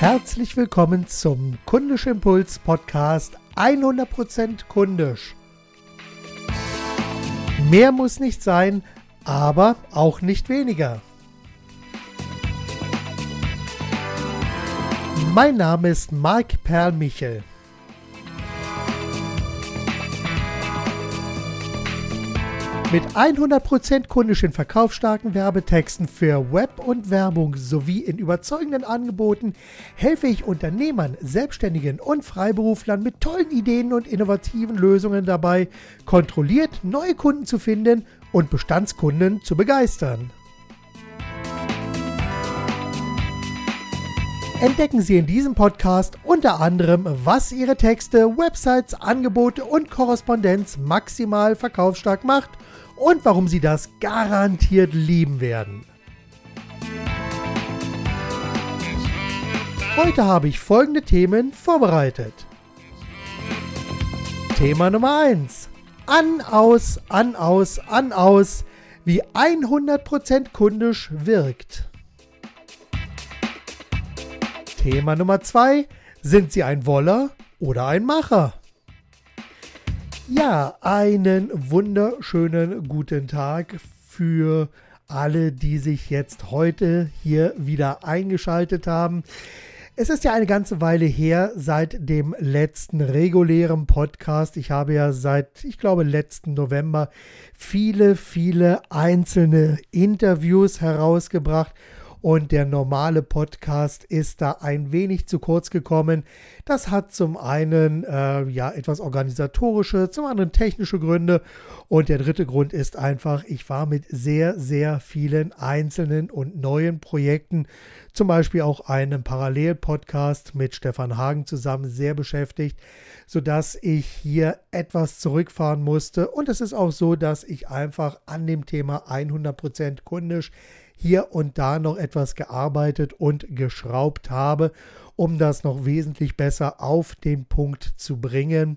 Herzlich willkommen zum Kundisch Impuls Podcast 100% kundisch. Mehr muss nicht sein, aber auch nicht weniger. Mein Name ist Marc Perlmichel. Mit 100% kundischen verkaufsstarken Werbetexten für Web und Werbung sowie in überzeugenden Angeboten helfe ich Unternehmern, Selbstständigen und Freiberuflern mit tollen Ideen und innovativen Lösungen dabei, kontrolliert neue Kunden zu finden und Bestandskunden zu begeistern. entdecken Sie in diesem Podcast unter anderem, was Ihre Texte, Websites, Angebote und Korrespondenz maximal verkaufsstark macht und warum Sie das garantiert lieben werden. Heute habe ich folgende Themen vorbereitet. Thema Nummer 1. An, aus, an, aus, an, aus, wie 100% kundisch wirkt. Thema Nummer 2. Sind Sie ein Woller oder ein Macher? Ja, einen wunderschönen guten Tag für alle, die sich jetzt heute hier wieder eingeschaltet haben. Es ist ja eine ganze Weile her seit dem letzten regulären Podcast. Ich habe ja seit, ich glaube, letzten November viele, viele einzelne Interviews herausgebracht und der normale Podcast ist da ein wenig zu kurz gekommen. Das hat zum einen äh, ja etwas organisatorische, zum anderen technische Gründe und der dritte Grund ist einfach, ich war mit sehr, sehr vielen einzelnen und neuen Projekten, zum Beispiel auch einem Parallelpodcast mit Stefan Hagen zusammen sehr beschäftigt, sodass ich hier etwas zurückfahren musste und es ist auch so, dass ich einfach an dem Thema 100% kundisch hier und da noch etwas gearbeitet und geschraubt habe, um das noch wesentlich besser auf den Punkt zu bringen.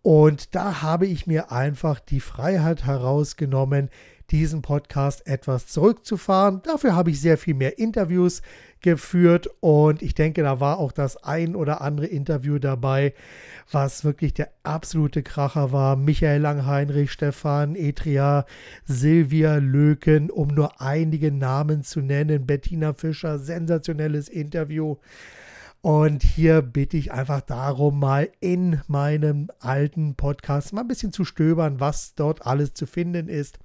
Und da habe ich mir einfach die Freiheit herausgenommen, diesen Podcast etwas zurückzufahren. Dafür habe ich sehr viel mehr Interviews geführt und ich denke, da war auch das ein oder andere Interview dabei, was wirklich der absolute Kracher war. Michael Langheinrich, Stefan Etria, Silvia Löken, um nur einige Namen zu nennen, Bettina Fischer, sensationelles Interview. Und hier bitte ich einfach darum, mal in meinem alten Podcast mal ein bisschen zu stöbern, was dort alles zu finden ist.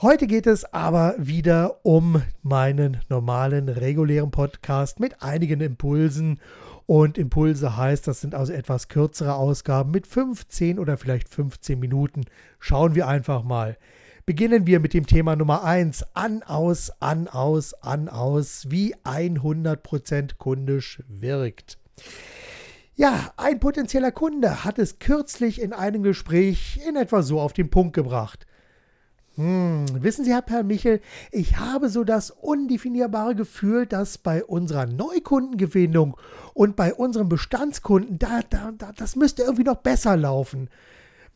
Heute geht es aber wieder um meinen normalen, regulären Podcast mit einigen Impulsen. Und Impulse heißt, das sind also etwas kürzere Ausgaben mit 15 oder vielleicht 15 Minuten. Schauen wir einfach mal. Beginnen wir mit dem Thema Nummer 1. An, aus, an, aus, an, aus, wie 100% kundisch wirkt. Ja, ein potenzieller Kunde hat es kürzlich in einem Gespräch in etwa so auf den Punkt gebracht. Hm, wissen Sie, Herr Perl-Michel, ich habe so das undefinierbare Gefühl, dass bei unserer Neukundengewinnung und bei unseren Bestandskunden, da, da, da, das müsste irgendwie noch besser laufen.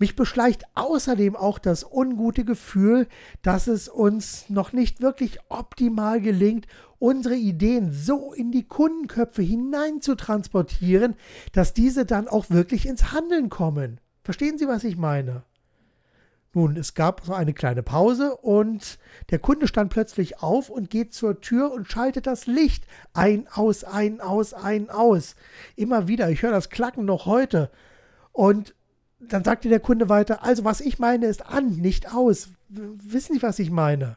Mich beschleicht außerdem auch das ungute Gefühl, dass es uns noch nicht wirklich optimal gelingt, unsere Ideen so in die Kundenköpfe hinein zu transportieren, dass diese dann auch wirklich ins Handeln kommen. Verstehen Sie, was ich meine? Nun, es gab so eine kleine Pause und der Kunde stand plötzlich auf und geht zur Tür und schaltet das Licht ein, aus, ein, aus, ein, aus. Immer wieder, ich höre das Klacken noch heute. Und dann sagte der Kunde weiter, also was ich meine ist an, nicht aus. Wissen Sie, was ich meine?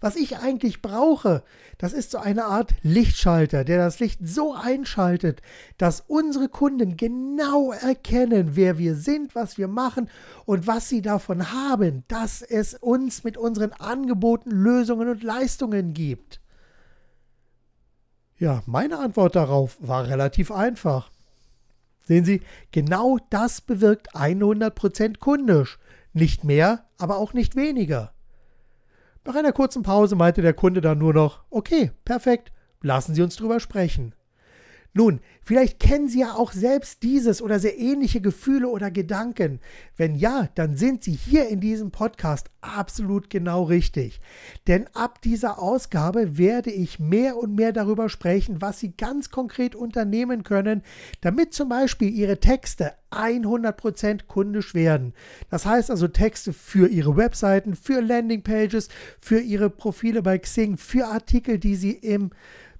Was ich eigentlich brauche, das ist so eine Art Lichtschalter, der das Licht so einschaltet, dass unsere Kunden genau erkennen, wer wir sind, was wir machen und was sie davon haben, dass es uns mit unseren Angeboten, Lösungen und Leistungen gibt. Ja, meine Antwort darauf war relativ einfach. Sehen Sie, genau das bewirkt 100% kundisch. Nicht mehr, aber auch nicht weniger. Nach einer kurzen Pause meinte der Kunde dann nur noch, okay, perfekt, lassen Sie uns drüber sprechen. Nun, vielleicht kennen Sie ja auch selbst dieses oder sehr ähnliche Gefühle oder Gedanken. Wenn ja, dann sind Sie hier in diesem Podcast absolut genau richtig. Denn ab dieser Ausgabe werde ich mehr und mehr darüber sprechen, was Sie ganz konkret unternehmen können, damit zum Beispiel Ihre Texte 100% kundisch werden. Das heißt also Texte für Ihre Webseiten, für Landingpages, für Ihre Profile bei Xing, für Artikel, die Sie im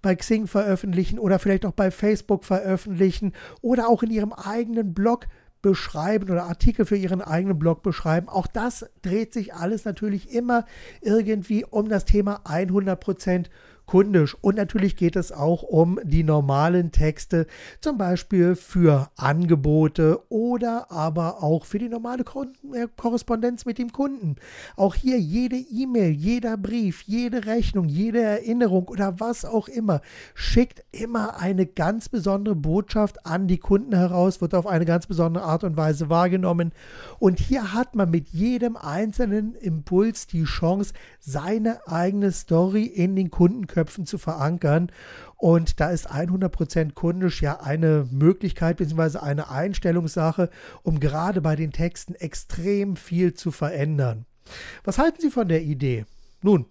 bei Xing veröffentlichen oder vielleicht auch bei Facebook veröffentlichen oder auch in ihrem eigenen Blog beschreiben oder Artikel für ihren eigenen Blog beschreiben. Auch das dreht sich alles natürlich immer irgendwie um das Thema 100% kundisch. Und natürlich geht es auch um die normalen Texte, zum Beispiel für Angebote oder aber auch für die normale äh, Korrespondenz mit dem Kunden. Auch hier jede E-Mail, jeder Brief, jede Rechnung, jede Erinnerung oder was auch immer schickt immer eine ganz besondere Botschaft an die Kunden heraus, wird auf eine ganz besondere Art und Weise wahrgenommen. Und hier hat man mit jedem einzelnen Impuls die Chance, seine eigene Story in den Kundenköpfen Köpfen zu verankern. Und da ist 100% kundisch ja eine Möglichkeit bzw. eine Einstellungssache, um gerade bei den Texten extrem viel zu verändern. Was halten Sie von der Idee? Nun,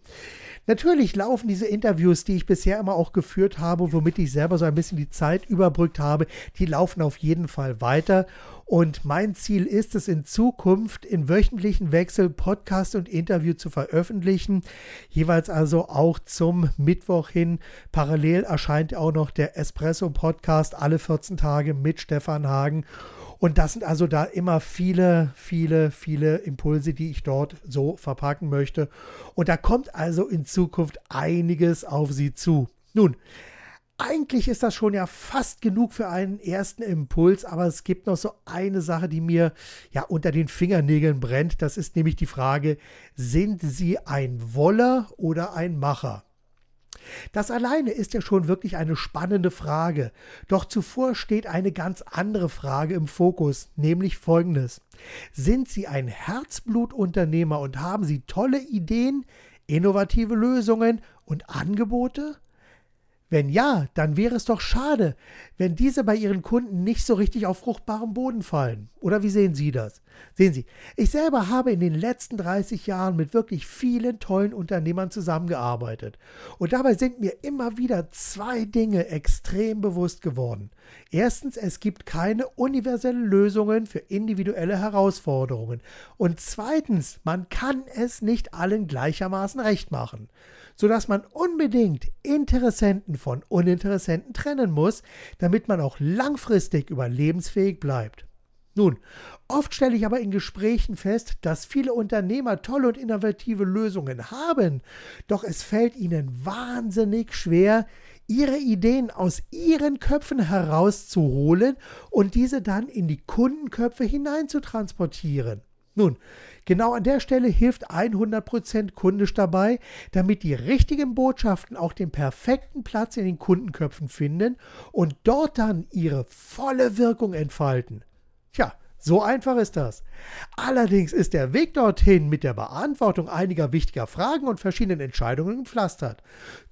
Natürlich laufen diese Interviews, die ich bisher immer auch geführt habe, womit ich selber so ein bisschen die Zeit überbrückt habe, die laufen auf jeden Fall weiter. Und mein Ziel ist es in Zukunft in wöchentlichen Wechsel Podcast und Interview zu veröffentlichen. Jeweils also auch zum Mittwoch hin. Parallel erscheint auch noch der Espresso Podcast alle 14 Tage mit Stefan Hagen. Und das sind also da immer viele, viele, viele Impulse, die ich dort so verpacken möchte. Und da kommt also in Zukunft einiges auf Sie zu. Nun, eigentlich ist das schon ja fast genug für einen ersten Impuls, aber es gibt noch so eine Sache, die mir ja unter den Fingernägeln brennt. Das ist nämlich die Frage, sind Sie ein Woller oder ein Macher? Das alleine ist ja schon wirklich eine spannende Frage. Doch zuvor steht eine ganz andere Frage im Fokus, nämlich folgendes. Sind Sie ein Herzblutunternehmer und haben Sie tolle Ideen, innovative Lösungen und Angebote? Wenn ja, dann wäre es doch schade, wenn diese bei Ihren Kunden nicht so richtig auf fruchtbarem Boden fallen. Oder wie sehen Sie das? Sehen Sie, ich selber habe in den letzten 30 Jahren mit wirklich vielen tollen Unternehmern zusammengearbeitet. Und dabei sind mir immer wieder zwei Dinge extrem bewusst geworden. Erstens, es gibt keine universellen Lösungen für individuelle Herausforderungen. Und zweitens, man kann es nicht allen gleichermaßen recht machen sodass man unbedingt Interessenten von Uninteressenten trennen muss, damit man auch langfristig überlebensfähig bleibt. Nun, oft stelle ich aber in Gesprächen fest, dass viele Unternehmer tolle und innovative Lösungen haben, doch es fällt ihnen wahnsinnig schwer, ihre Ideen aus ihren Köpfen herauszuholen und diese dann in die Kundenköpfe hineinzutransportieren. Nun, genau an der Stelle hilft 100% kundisch dabei, damit die richtigen Botschaften auch den perfekten Platz in den Kundenköpfen finden und dort dann ihre volle Wirkung entfalten. Tja, so einfach ist das. Allerdings ist der Weg dorthin mit der Beantwortung einiger wichtiger Fragen und verschiedenen Entscheidungen gepflastert.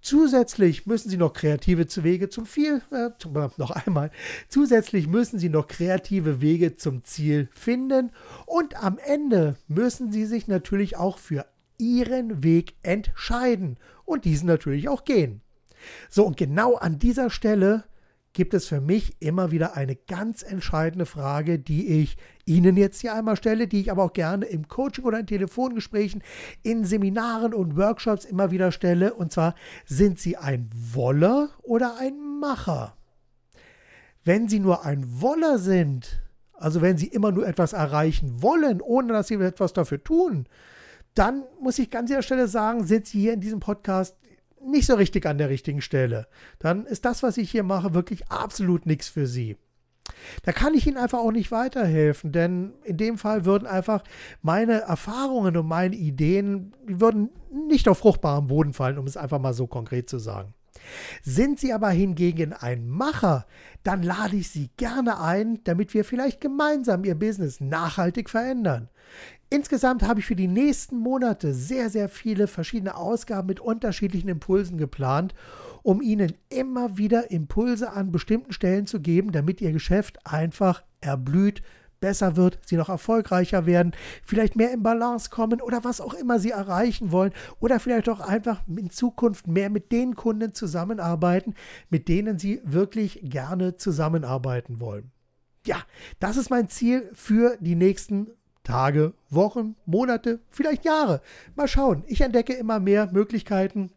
Zusätzlich müssen Sie noch kreative Wege zum Ziel, äh, noch einmal, zusätzlich müssen Sie noch kreative Wege zum Ziel finden und am Ende müssen Sie sich natürlich auch für Ihren Weg entscheiden und diesen natürlich auch gehen. So, und genau an dieser Stelle gibt es für mich immer wieder eine ganz entscheidende Frage, die ich Ihnen jetzt hier einmal stelle, die ich aber auch gerne im Coaching oder in Telefongesprächen, in Seminaren und Workshops immer wieder stelle. Und zwar, sind Sie ein Woller oder ein Macher? Wenn Sie nur ein Woller sind, also wenn Sie immer nur etwas erreichen wollen, ohne dass Sie etwas dafür tun, dann muss ich ganz an der Stelle sagen, sind Sie hier in diesem Podcast nicht so richtig an der richtigen Stelle, dann ist das, was ich hier mache, wirklich absolut nichts für Sie. Da kann ich Ihnen einfach auch nicht weiterhelfen, denn in dem Fall würden einfach meine Erfahrungen und meine Ideen, die würden nicht auf fruchtbarem Boden fallen, um es einfach mal so konkret zu sagen. Sind Sie aber hingegen ein Macher, dann lade ich Sie gerne ein, damit wir vielleicht gemeinsam Ihr Business nachhaltig verändern. Insgesamt habe ich für die nächsten Monate sehr, sehr viele verschiedene Ausgaben mit unterschiedlichen Impulsen geplant, um Ihnen immer wieder Impulse an bestimmten Stellen zu geben, damit Ihr Geschäft einfach erblüht, besser wird, Sie noch erfolgreicher werden, vielleicht mehr in Balance kommen oder was auch immer Sie erreichen wollen oder vielleicht auch einfach in Zukunft mehr mit den Kunden zusammenarbeiten, mit denen Sie wirklich gerne zusammenarbeiten wollen. Ja, das ist mein Ziel für die nächsten Tage, Wochen, Monate, vielleicht Jahre. Mal schauen. Ich entdecke immer mehr Möglichkeiten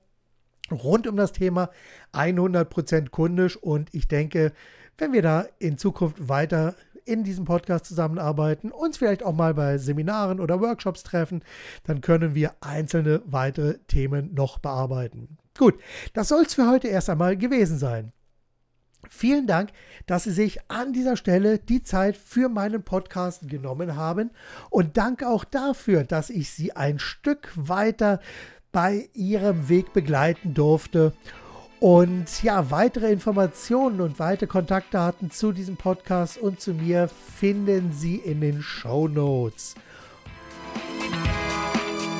rund um das Thema 100% kundisch und ich denke, wenn wir da in Zukunft weiter in diesem Podcast zusammenarbeiten, uns vielleicht auch mal bei Seminaren oder Workshops treffen, dann können wir einzelne weitere Themen noch bearbeiten. Gut, das soll es für heute erst einmal gewesen sein. Vielen Dank, dass Sie sich an dieser Stelle die Zeit für meinen Podcast genommen haben und danke auch dafür, dass ich Sie ein Stück weiter bei Ihrem Weg begleiten durfte. Und ja, weitere Informationen und weitere Kontaktdaten zu diesem Podcast und zu mir finden Sie in den Show Notes.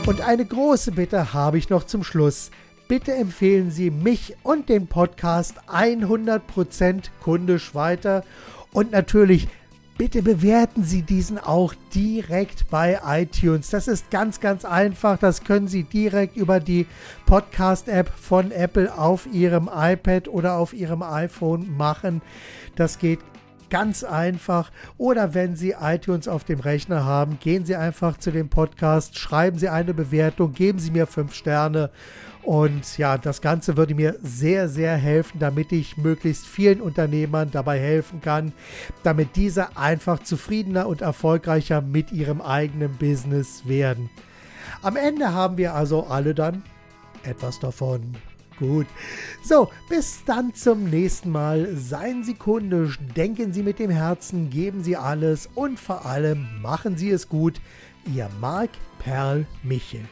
Und eine große Bitte habe ich noch zum Schluss bitte empfehlen Sie mich und den Podcast 100% kundisch weiter. Und natürlich, bitte bewerten Sie diesen auch direkt bei iTunes. Das ist ganz, ganz einfach. Das können Sie direkt über die Podcast-App von Apple auf Ihrem iPad oder auf Ihrem iPhone machen. Das geht ganz einfach. Oder wenn Sie iTunes auf dem Rechner haben, gehen Sie einfach zu dem Podcast, schreiben Sie eine Bewertung, geben Sie mir fünf Sterne. Und ja, das Ganze würde mir sehr, sehr helfen, damit ich möglichst vielen Unternehmern dabei helfen kann, damit diese einfach zufriedener und erfolgreicher mit ihrem eigenen Business werden. Am Ende haben wir also alle dann etwas davon gut. So, bis dann zum nächsten Mal. Seien Sie kundisch, denken Sie mit dem Herzen, geben Sie alles und vor allem machen Sie es gut. Ihr Marc Perl Michel.